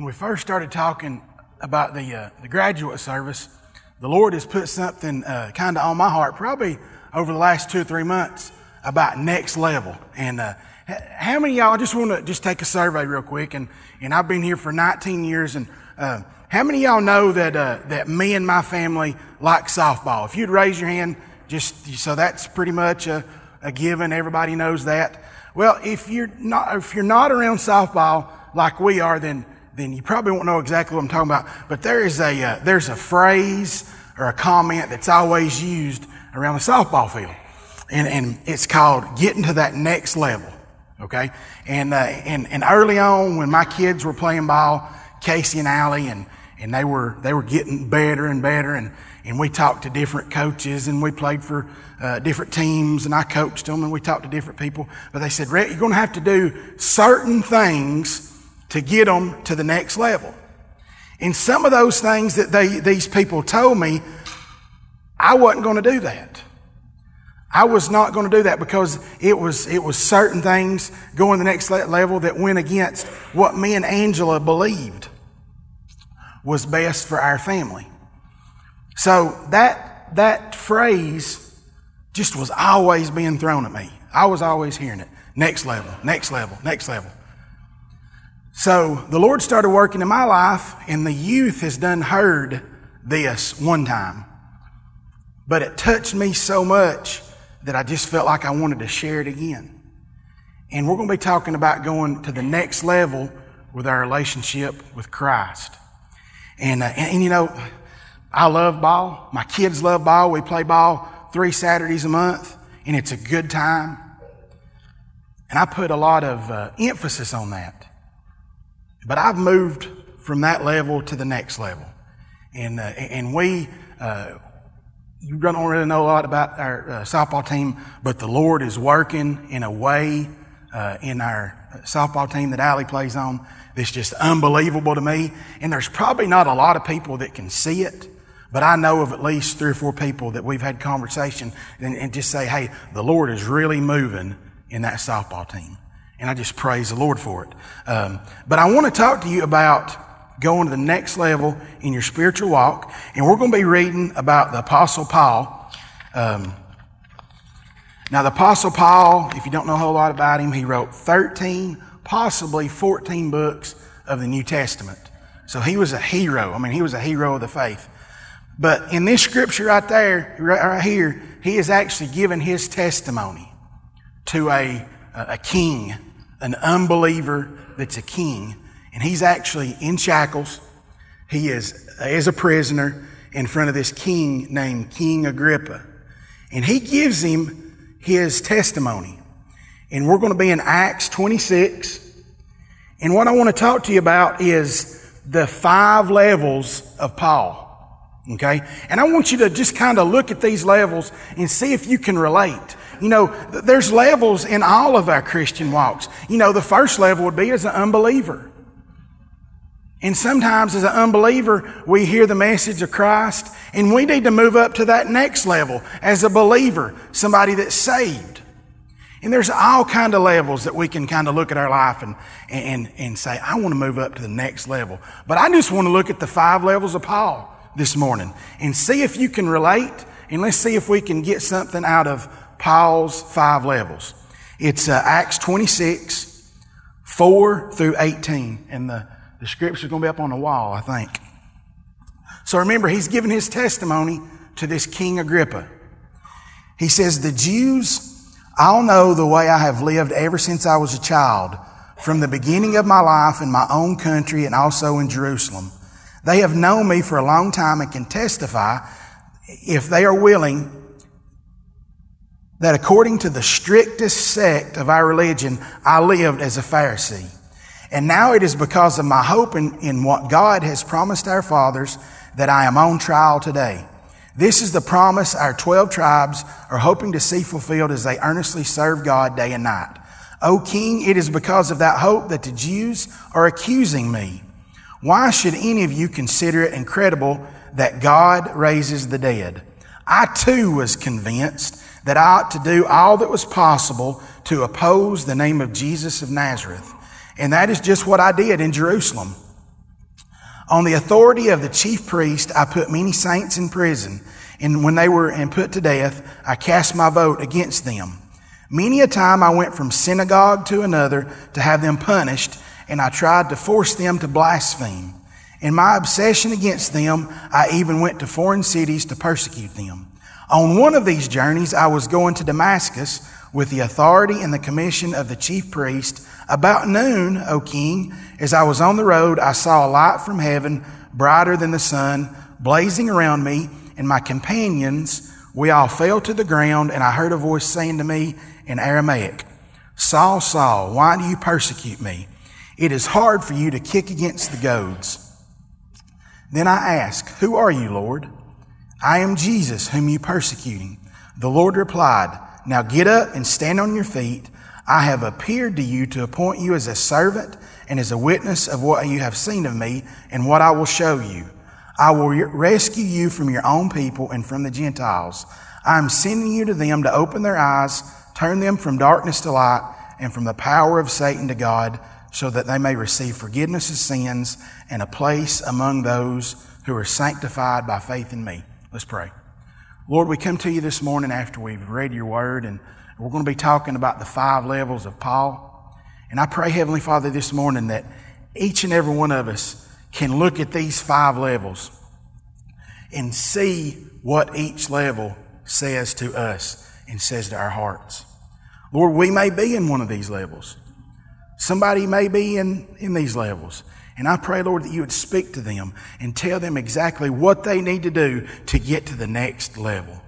when we first started talking about the, uh, the graduate service, the Lord has put something uh, kind of on my heart, probably over the last two or three months, about next level. And uh, how many y'all, I just want to just take a survey real quick, and, and I've been here for 19 years, and uh, how many y'all know that, uh, that me and my family like softball? If you'd raise your hand, just so that's pretty much a, a given. Everybody knows that. Well, if you're not, if you're not around softball like we are, then then you probably won't know exactly what I'm talking about. But there is a, uh, there's a phrase or a comment that's always used around the softball field. And, and it's called getting to that next level. Okay. And, uh, and, and early on when my kids were playing ball, Casey and Allie, and, and they were, they were getting better and better. And, and we talked to different coaches and we played for uh, different teams and I coached them and we talked to different people. But they said, Rhett, you're going to have to do certain things to get them to the next level. And some of those things that they, these people told me, I wasn't going to do that. I was not going to do that because it was, it was certain things going the next level that went against what me and Angela believed was best for our family. So that, that phrase just was always being thrown at me. I was always hearing it. Next level, next level, next level. So the Lord started working in my life, and the youth has done heard this one time. But it touched me so much that I just felt like I wanted to share it again. And we're going to be talking about going to the next level with our relationship with Christ. And, uh, and, and, you know, I love ball. My kids love ball. We play ball three Saturdays a month, and it's a good time. And I put a lot of uh, emphasis on that. But I've moved from that level to the next level. And, uh, and we, uh, you don't really know a lot about our uh, softball team, but the Lord is working in a way uh, in our softball team that Allie plays on that's just unbelievable to me. And there's probably not a lot of people that can see it, but I know of at least three or four people that we've had conversation and, and just say, hey, the Lord is really moving in that softball team. And I just praise the Lord for it. Um, but I want to talk to you about going to the next level in your spiritual walk. And we're going to be reading about the Apostle Paul. Um, now, the Apostle Paul, if you don't know a whole lot about him, he wrote 13, possibly 14 books of the New Testament. So he was a hero. I mean, he was a hero of the faith. But in this scripture right there, right here, he is actually giving his testimony to a, a king an unbeliever that's a king, and he's actually in shackles. He is as a prisoner in front of this king named King Agrippa. And he gives him his testimony. And we're going to be in Acts 26. And what I want to talk to you about is the five levels of Paul. Okay? And I want you to just kind of look at these levels and see if you can relate. You know, there's levels in all of our Christian walks. You know, the first level would be as an unbeliever. And sometimes as an unbeliever, we hear the message of Christ and we need to move up to that next level as a believer, somebody that's saved. And there's all kind of levels that we can kind of look at our life and, and, and say, I want to move up to the next level. But I just want to look at the five levels of Paul this morning and see if you can relate and let's see if we can get something out of Paul's five levels. It's uh, Acts 26, 4 through 18. And the, the scripture is going to be up on the wall, I think. So remember, he's giving his testimony to this King Agrippa. He says, The Jews all know the way I have lived ever since I was a child, from the beginning of my life in my own country and also in Jerusalem. They have known me for a long time and can testify, if they are willing, that according to the strictest sect of our religion, I lived as a Pharisee. And now it is because of my hope in, in what God has promised our fathers that I am on trial today. This is the promise our 12 tribes are hoping to see fulfilled as they earnestly serve God day and night. O King, it is because of that hope that the Jews are accusing me. Why should any of you consider it incredible that God raises the dead? I too was convinced that I ought to do all that was possible to oppose the name of Jesus of Nazareth. And that is just what I did in Jerusalem. On the authority of the chief priest, I put many saints in prison, and when they were and put to death, I cast my vote against them. Many a time I went from synagogue to another to have them punished, and I tried to force them to blaspheme. In my obsession against them, I even went to foreign cities to persecute them. On one of these journeys, I was going to Damascus with the authority and the commission of the chief priest. About noon, O king, as I was on the road, I saw a light from heaven, brighter than the sun, blazing around me, and my companions, we all fell to the ground, and I heard a voice saying to me in Aramaic, Saul, Saul, why do you persecute me? It is hard for you to kick against the goads. Then I asked, Who are you, Lord? I am Jesus, whom you persecuting. The Lord replied, Now get up and stand on your feet. I have appeared to you to appoint you as a servant and as a witness of what you have seen of me and what I will show you. I will rescue you from your own people and from the Gentiles. I am sending you to them to open their eyes, turn them from darkness to light, and from the power of Satan to God, so that they may receive forgiveness of sins and a place among those who are sanctified by faith in me. Let's pray. Lord, we come to you this morning after we've read your word, and we're going to be talking about the five levels of Paul. And I pray, Heavenly Father, this morning that each and every one of us can look at these five levels and see what each level says to us and says to our hearts. Lord, we may be in one of these levels. Somebody may be in, in these levels. And I pray, Lord, that you would speak to them and tell them exactly what they need to do to get to the next level.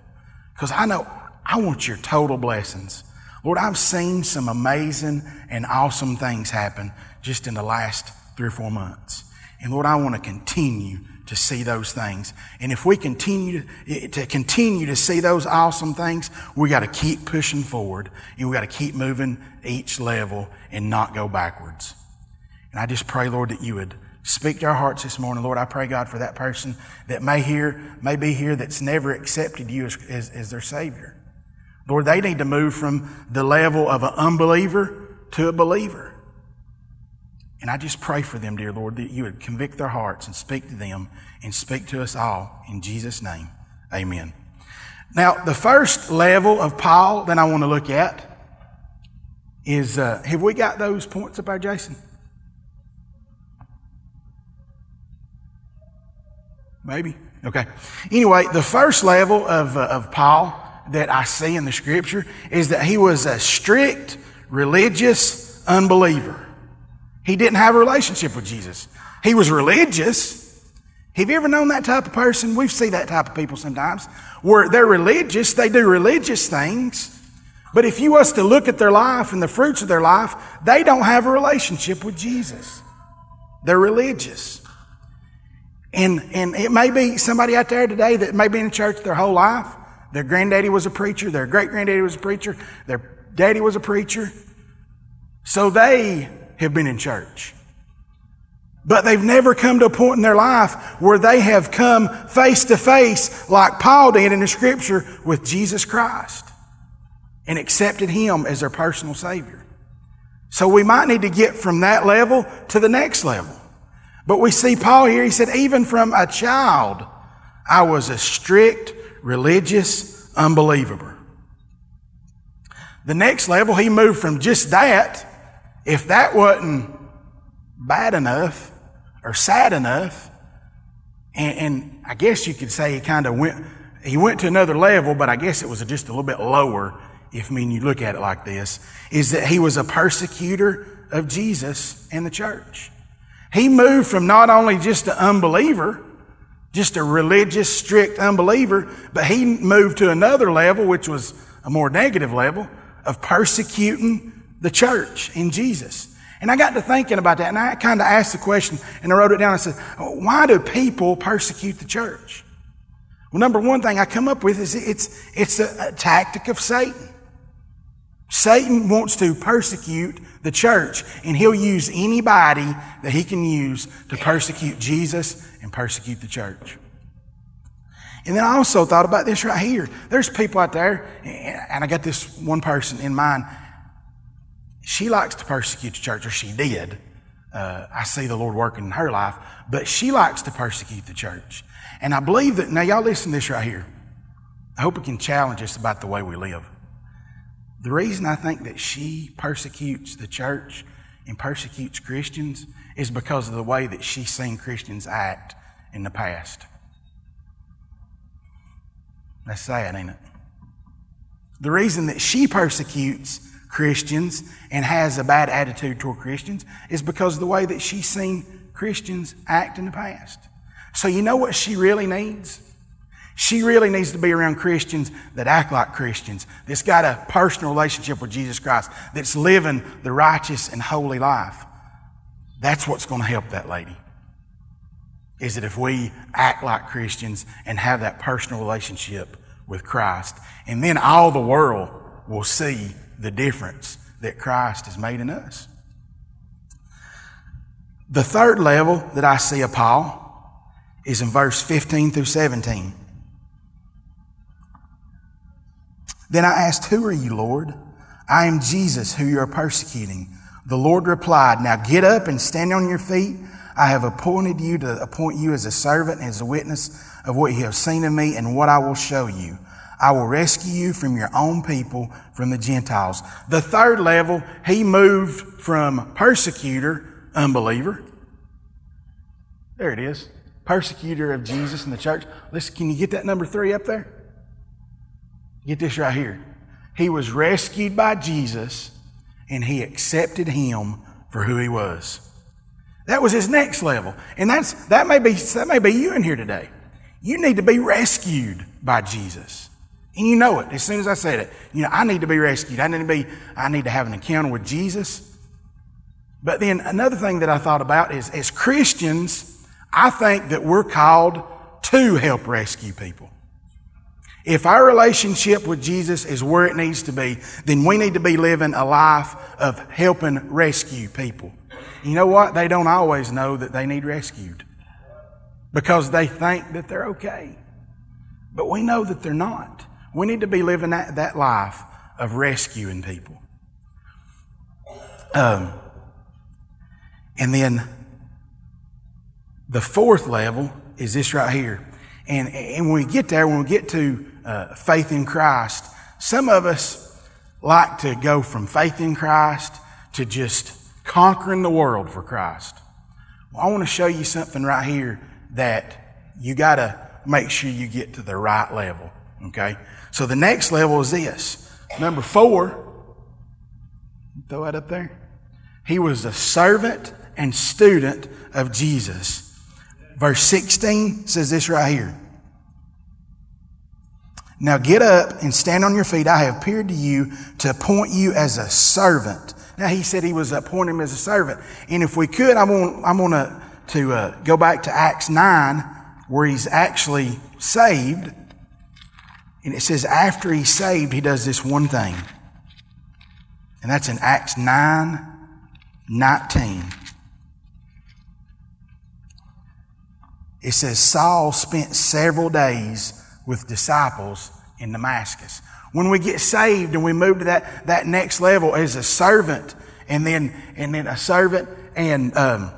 Because I know I want your total blessings. Lord, I've seen some amazing and awesome things happen just in the last three or four months. And Lord, I want to continue to see those things. And if we continue to, to continue to see those awesome things, we got to keep pushing forward and we got to keep moving each level and not go backwards. And I just pray, Lord, that you would speak to our hearts this morning. Lord, I pray, God, for that person that may hear, may be here that's never accepted you as, as, as their Savior. Lord, they need to move from the level of an unbeliever to a believer. And I just pray for them, dear Lord, that you would convict their hearts and speak to them and speak to us all. In Jesus' name, amen. Now, the first level of Paul that I want to look at is uh, have we got those points up there, Jason? Maybe. Okay. Anyway, the first level of, uh, of Paul that I see in the scripture is that he was a strict, religious unbeliever. He didn't have a relationship with Jesus. He was religious. Have you ever known that type of person? We see that type of people sometimes where they're religious, they do religious things, but if you was to look at their life and the fruits of their life, they don't have a relationship with Jesus. They're religious. And, and it may be somebody out there today that may be in church their whole life, their granddaddy was a preacher. Their great granddaddy was a preacher. Their daddy was a preacher. So they have been in church. But they've never come to a point in their life where they have come face to face, like Paul did in the scripture, with Jesus Christ and accepted Him as their personal Savior. So we might need to get from that level to the next level. But we see Paul here, he said, even from a child, I was a strict religious unbeliever. The next level, he moved from just that, if that wasn't bad enough or sad enough, and, and I guess you could say he kind of went, he went to another level, but I guess it was just a little bit lower, if I mean you look at it like this, is that he was a persecutor of Jesus and the church. He moved from not only just an unbeliever, just a religious, strict unbeliever, but he moved to another level, which was a more negative level of persecuting the church in Jesus. And I got to thinking about that, and I kind of asked the question, and I wrote it down. I said, why do people persecute the church? Well, number one thing I come up with is it's, it's a, a tactic of Satan. Satan wants to persecute the church, and he'll use anybody that he can use to persecute Jesus and persecute the church. And then I also thought about this right here. There's people out there, and I got this one person in mind. She likes to persecute the church, or she did. uh, I see the Lord working in her life, but she likes to persecute the church. And I believe that, now y'all listen to this right here. I hope it can challenge us about the way we live. The reason I think that she persecutes the church and persecutes Christians is because of the way that she's seen Christians act in the past. That's sad, ain't it? The reason that she persecutes Christians and has a bad attitude toward Christians is because of the way that she's seen Christians act in the past. So, you know what she really needs? She really needs to be around Christians that act like Christians, that's got a personal relationship with Jesus Christ, that's living the righteous and holy life. That's what's going to help that lady. Is that if we act like Christians and have that personal relationship with Christ, and then all the world will see the difference that Christ has made in us. The third level that I see of Paul is in verse 15 through 17. Then I asked, Who are you, Lord? I am Jesus, who you are persecuting. The Lord replied, Now get up and stand on your feet. I have appointed you to appoint you as a servant and as a witness of what you have seen of me and what I will show you. I will rescue you from your own people, from the Gentiles. The third level, he moved from persecutor, unbeliever. There it is. Persecutor of Jesus and the church. Listen, can you get that number three up there? Get this right here. He was rescued by Jesus and he accepted him for who he was. That was his next level. And that's, that may be, that may be you in here today. You need to be rescued by Jesus. And you know it as soon as I said it. You know, I need to be rescued. I need to be, I need to have an encounter with Jesus. But then another thing that I thought about is as Christians, I think that we're called to help rescue people. If our relationship with Jesus is where it needs to be, then we need to be living a life of helping rescue people. You know what? They don't always know that they need rescued because they think that they're okay. But we know that they're not. We need to be living that, that life of rescuing people. Um, and then the fourth level is this right here. And, and when we get there, when we get to uh, faith in Christ, some of us like to go from faith in Christ to just conquering the world for Christ. Well, I want to show you something right here that you got to make sure you get to the right level. Okay? So the next level is this. Number four, throw that up there. He was a servant and student of Jesus. Verse 16 says this right here. Now get up and stand on your feet. I have appeared to you to appoint you as a servant. Now he said he was appointing him as a servant. And if we could, I want, I'm going to, to uh, go back to Acts 9 where he's actually saved. And it says after he's saved, he does this one thing. And that's in Acts 9 19. It says Saul spent several days with disciples in Damascus. When we get saved and we move to that, that next level as a servant and then, and then a servant and, um,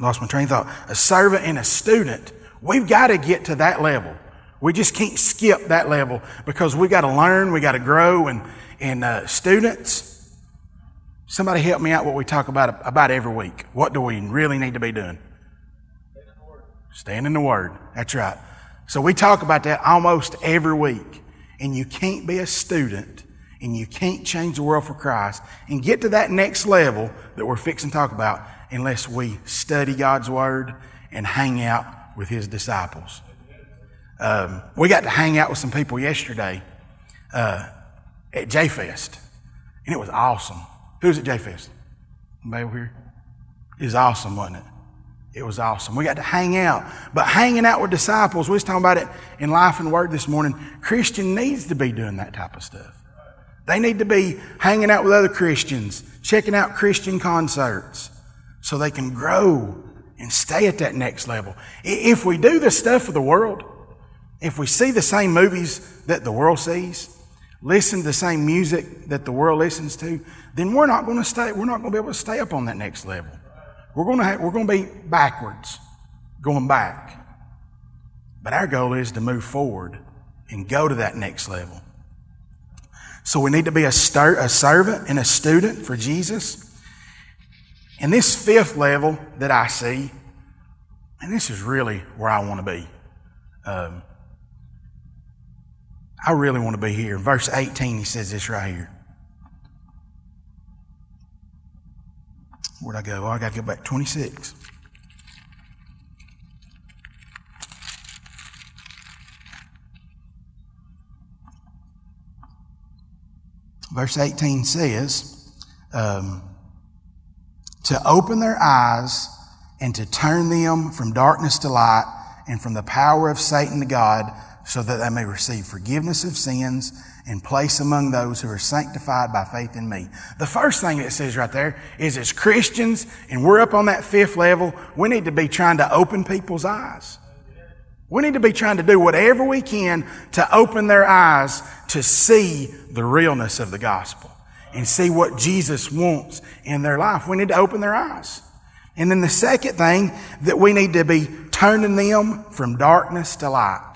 lost my train of thought, a servant and a student, we've got to get to that level. We just can't skip that level because we got to learn, we got to grow, and and uh, students. Somebody help me out. What we talk about about every week. What do we really need to be doing? Stand in the Word. That's right. So we talk about that almost every week. And you can't be a student and you can't change the world for Christ and get to that next level that we're fixing to talk about unless we study God's Word and hang out with His disciples. Um, we got to hang out with some people yesterday uh, at J Fest, and it was awesome. Who's at J Fest? Anybody over here? It was awesome, wasn't it? It was awesome. We got to hang out. But hanging out with disciples, we was talking about it in Life and Word this morning. Christian needs to be doing that type of stuff. They need to be hanging out with other Christians, checking out Christian concerts so they can grow and stay at that next level. If we do the stuff of the world, if we see the same movies that the world sees, listen to the same music that the world listens to, then we're not going to stay, we're not going to be able to stay up on that next level. We're going to have, we're going to be backwards, going back. But our goal is to move forward and go to that next level. So we need to be a, stir, a servant and a student for Jesus. And this fifth level that I see, and this is really where I want to be. Um, I really want to be here. Verse 18, he says this right here. Where'd I go? Oh, I got to go back 26. Verse 18 says, um, to open their eyes and to turn them from darkness to light and from the power of Satan to God so that they may receive forgiveness of sins and place among those who are sanctified by faith in me. The first thing it says right there is as Christians, and we're up on that fifth level, we need to be trying to open people's eyes. We need to be trying to do whatever we can to open their eyes to see the realness of the gospel and see what Jesus wants in their life. We need to open their eyes. And then the second thing that we need to be turning them from darkness to light.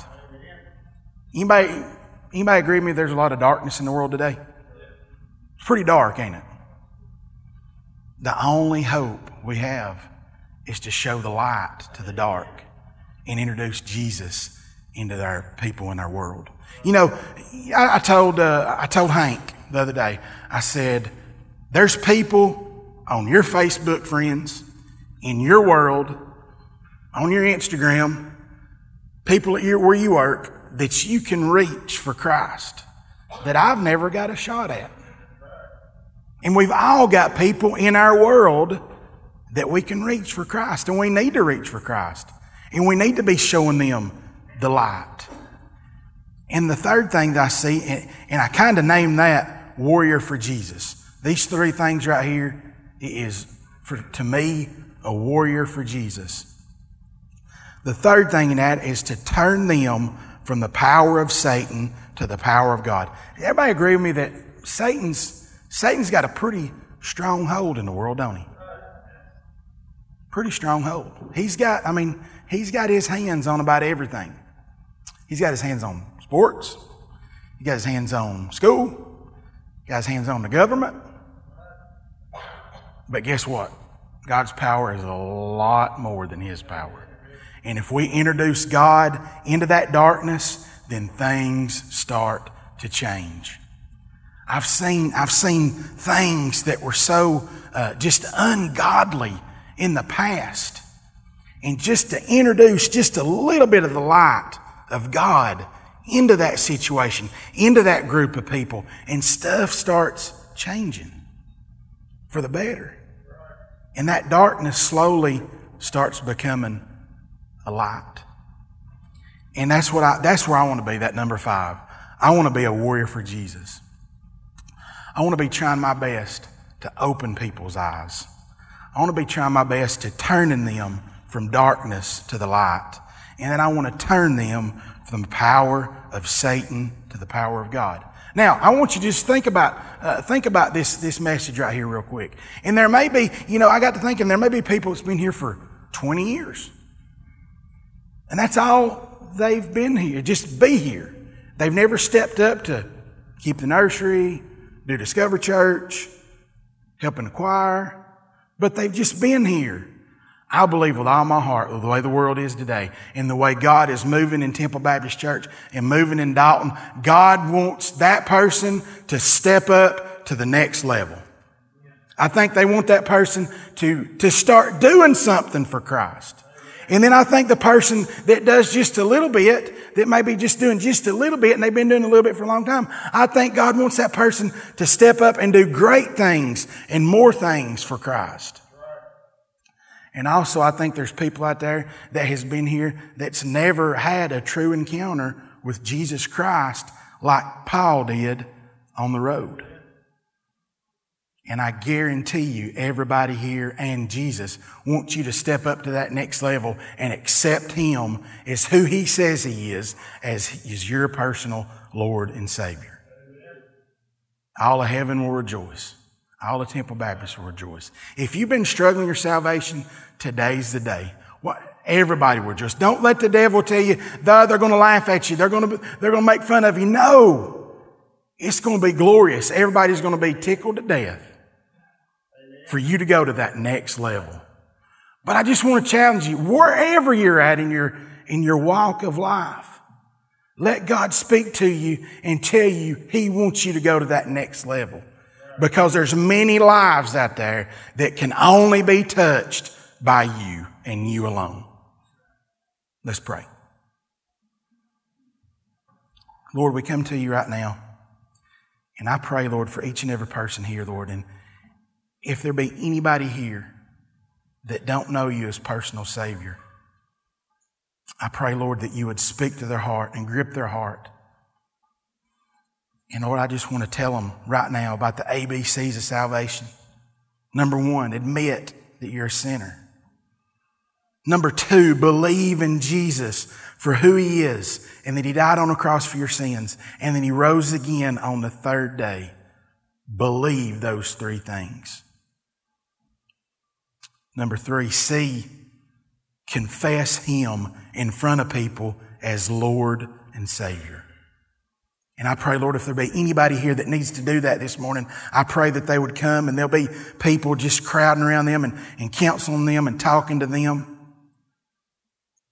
Anybody, anybody agree with me there's a lot of darkness in the world today? It's pretty dark, ain't it? The only hope we have is to show the light to the dark and introduce Jesus into our people in our world. You know, I, I told uh, I told Hank the other day. I said, "There's people on your Facebook friends, in your world, on your Instagram, people at your, where you work that you can reach for Christ that I've never got a shot at. And we've all got people in our world that we can reach for Christ, and we need to reach for Christ. And we need to be showing them the light. And the third thing that I see, and I kind of name that warrior for Jesus. These three things right here is, for, to me, a warrior for Jesus. The third thing in that is to turn them from the power of Satan to the power of God. Everybody agree with me that Satan's, Satan's got a pretty strong hold in the world, don't he? Pretty strong hold. He's got, I mean, he's got his hands on about everything. He's got his hands on sports. He got his hands on school. He got his hands on the government. But guess what? God's power is a lot more than his power. And if we introduce God into that darkness, then things start to change. I've seen, I've seen things that were so uh, just ungodly in the past. And just to introduce just a little bit of the light of God into that situation, into that group of people, and stuff starts changing for the better. And that darkness slowly starts becoming a light. And that's what I, that's where I want to be, that number five. I want to be a warrior for Jesus. I want to be trying my best to open people's eyes. I want to be trying my best to turning them from darkness to the light. And then I want to turn them from the power of Satan to the power of God. Now, I want you to just think about, uh, think about this, this message right here real quick. And there may be, you know, I got to thinking there may be people that's been here for 20 years. And that's all they've been here, just be here. They've never stepped up to keep the nursery, do Discover Church, help in the choir, but they've just been here. I believe with all my heart, with the way the world is today, and the way God is moving in Temple Baptist Church and moving in Dalton, God wants that person to step up to the next level. I think they want that person to, to start doing something for Christ. And then I think the person that does just a little bit, that may be just doing just a little bit, and they've been doing a little bit for a long time, I think God wants that person to step up and do great things and more things for Christ. And also, I think there's people out there that has been here that's never had a true encounter with Jesus Christ like Paul did on the road. And I guarantee you, everybody here and Jesus wants you to step up to that next level and accept Him as who He says He is, as is your personal Lord and Savior. all of heaven will rejoice. All the Temple Baptists will rejoice. If you've been struggling your salvation, today's the day. What, everybody will rejoice. Don't let the devil tell you, they're going to laugh at you. They're going to, they're going to make fun of you. No. It's going to be glorious. Everybody's going to be tickled to death for you to go to that next level. But I just want to challenge you, wherever you're at in your, in your walk of life, let God speak to you and tell you He wants you to go to that next level. Because there's many lives out there that can only be touched by you and you alone. Let's pray. Lord, we come to you right now. And I pray, Lord, for each and every person here, Lord. And if there be anybody here that don't know you as personal Savior, I pray, Lord, that you would speak to their heart and grip their heart. And Lord, I just want to tell them right now about the ABCs of salvation. Number one, admit that you're a sinner. Number two, believe in Jesus for who he is and that he died on the cross for your sins and then he rose again on the third day. Believe those three things. Number three, see, confess him in front of people as Lord and Savior. And I pray, Lord, if there be anybody here that needs to do that this morning, I pray that they would come and there'll be people just crowding around them and, and counseling them and talking to them.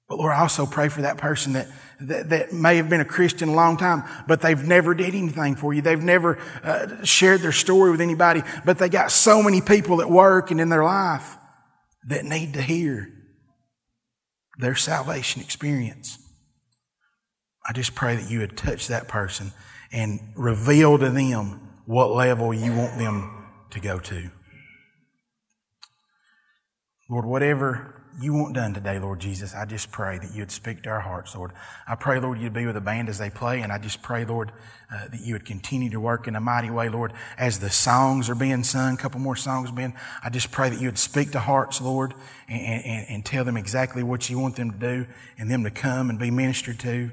But Lord, I also pray for that person that, that, that, may have been a Christian a long time, but they've never did anything for you. They've never uh, shared their story with anybody, but they got so many people at work and in their life that need to hear their salvation experience. I just pray that you would touch that person and reveal to them what level you want them to go to. Lord, whatever you want done today, Lord Jesus, I just pray that you'd speak to our hearts, Lord. I pray, Lord, you'd be with the band as they play, and I just pray, Lord, uh, that you would continue to work in a mighty way, Lord, as the songs are being sung, a couple more songs being, I just pray that you would speak to hearts, Lord, and, and, and tell them exactly what you want them to do and them to come and be ministered to.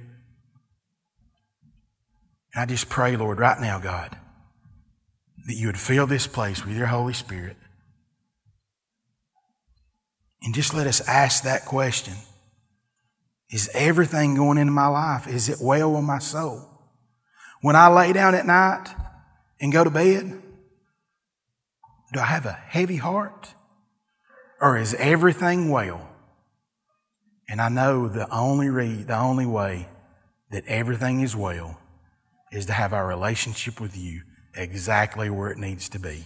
And I just pray, Lord, right now, God, that you would fill this place with your Holy Spirit. And just let us ask that question. Is everything going into my life? Is it well with my soul? When I lay down at night and go to bed, do I have a heavy heart? Or is everything well? And I know the only re- the only way that everything is well is to have our relationship with you exactly where it needs to be.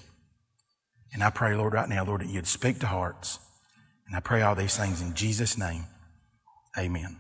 And I pray, Lord, right now, Lord, that you'd speak to hearts. And I pray all these things in Jesus' name. Amen.